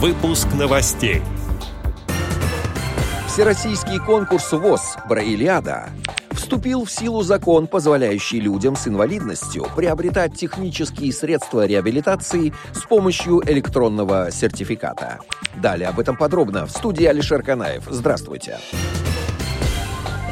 Выпуск новостей. Всероссийский конкурс ВОЗ «Браилиада» вступил в силу закон, позволяющий людям с инвалидностью приобретать технические средства реабилитации с помощью электронного сертификата. Далее об этом подробно в студии Алишер Канаев. Здравствуйте. Здравствуйте.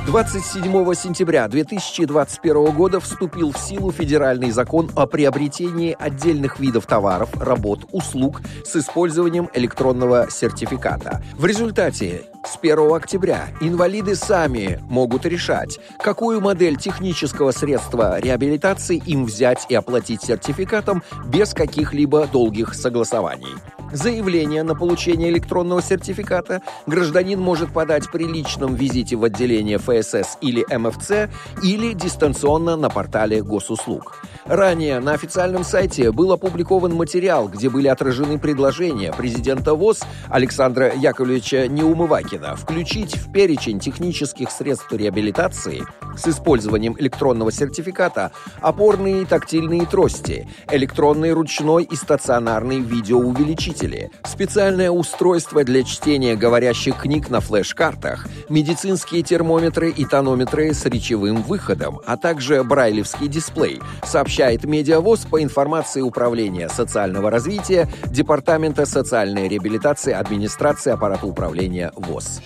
27 сентября 2021 года вступил в силу федеральный закон о приобретении отдельных видов товаров, работ, услуг с использованием электронного сертификата. В результате с 1 октября инвалиды сами могут решать, какую модель технического средства реабилитации им взять и оплатить сертификатом без каких-либо долгих согласований. Заявление на получение электронного сертификата гражданин может подать при личном визите в отделение ФСС или МФЦ или дистанционно на портале госуслуг. Ранее на официальном сайте был опубликован материал, где были отражены предложения президента ВОЗ Александра Яковлевича Неумывакина включить в перечень технических средств реабилитации с использованием электронного сертификата опорные и тактильные трости, электронный ручной и стационарный видеоувеличители, специальное устройство для чтения говорящих книг на флеш-картах, медицинские термометры и тонометры с речевым выходом, а также брайлевский дисплей, сообщает Медиавоз по информации Управления социального развития Департамента социальной реабилитации администрации аппарата управления ВОЗ.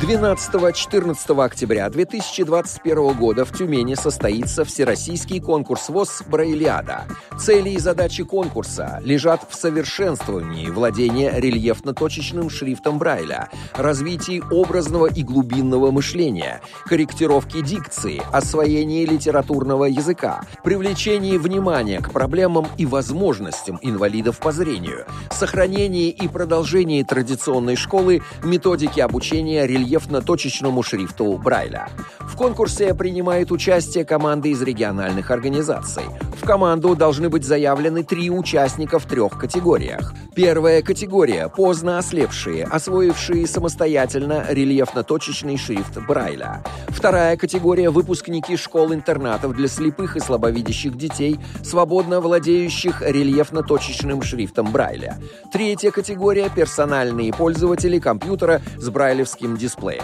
12-14 октября 2021 года в Тюмени состоится Всероссийский конкурс ВОЗ «Браилиада». Цели и задачи конкурса лежат в совершенствовании владения рельефно-точечным шрифтом Брайля, развитии образного и глубинного мышления, корректировке дикции, освоении литературного языка, привлечении внимания к проблемам и возможностям инвалидов по зрению, сохранении и продолжении традиционной школы методики обучения рельефно рельефно-точечному шрифту Брайля. В конкурсе принимает участие команды из региональных организаций. Команду должны быть заявлены три участника в трех категориях. Первая категория – поздно ослепшие, освоившие самостоятельно рельефно-точечный шрифт Брайля. Вторая категория – выпускники школ-интернатов для слепых и слабовидящих детей, свободно владеющих рельефно-точечным шрифтом Брайля. Третья категория – персональные пользователи компьютера с брайлевским дисплеем.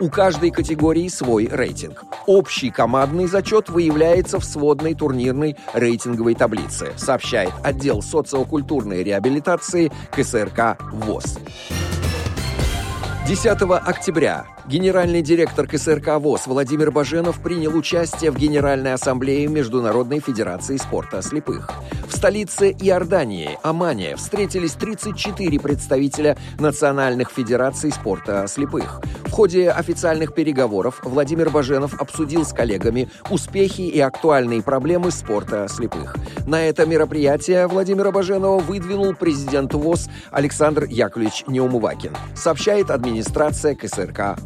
У каждой категории свой рейтинг. Общий командный зачет выявляется в сводной турнирной рейтинговой таблице, сообщает отдел социокультурной реабилитации КСРК ВОЗ. 10 октября генеральный директор КСРК ВОЗ Владимир Баженов принял участие в Генеральной ассамблее Международной Федерации спорта слепых. В столице Иордании, Омане, встретились 34 представителя национальных федераций спорта слепых. В ходе официальных переговоров Владимир Баженов обсудил с коллегами успехи и актуальные проблемы спорта слепых. На это мероприятие Владимира Баженова выдвинул президент ВОЗ Александр Яковлевич Неумывакин, сообщает администрация КСРК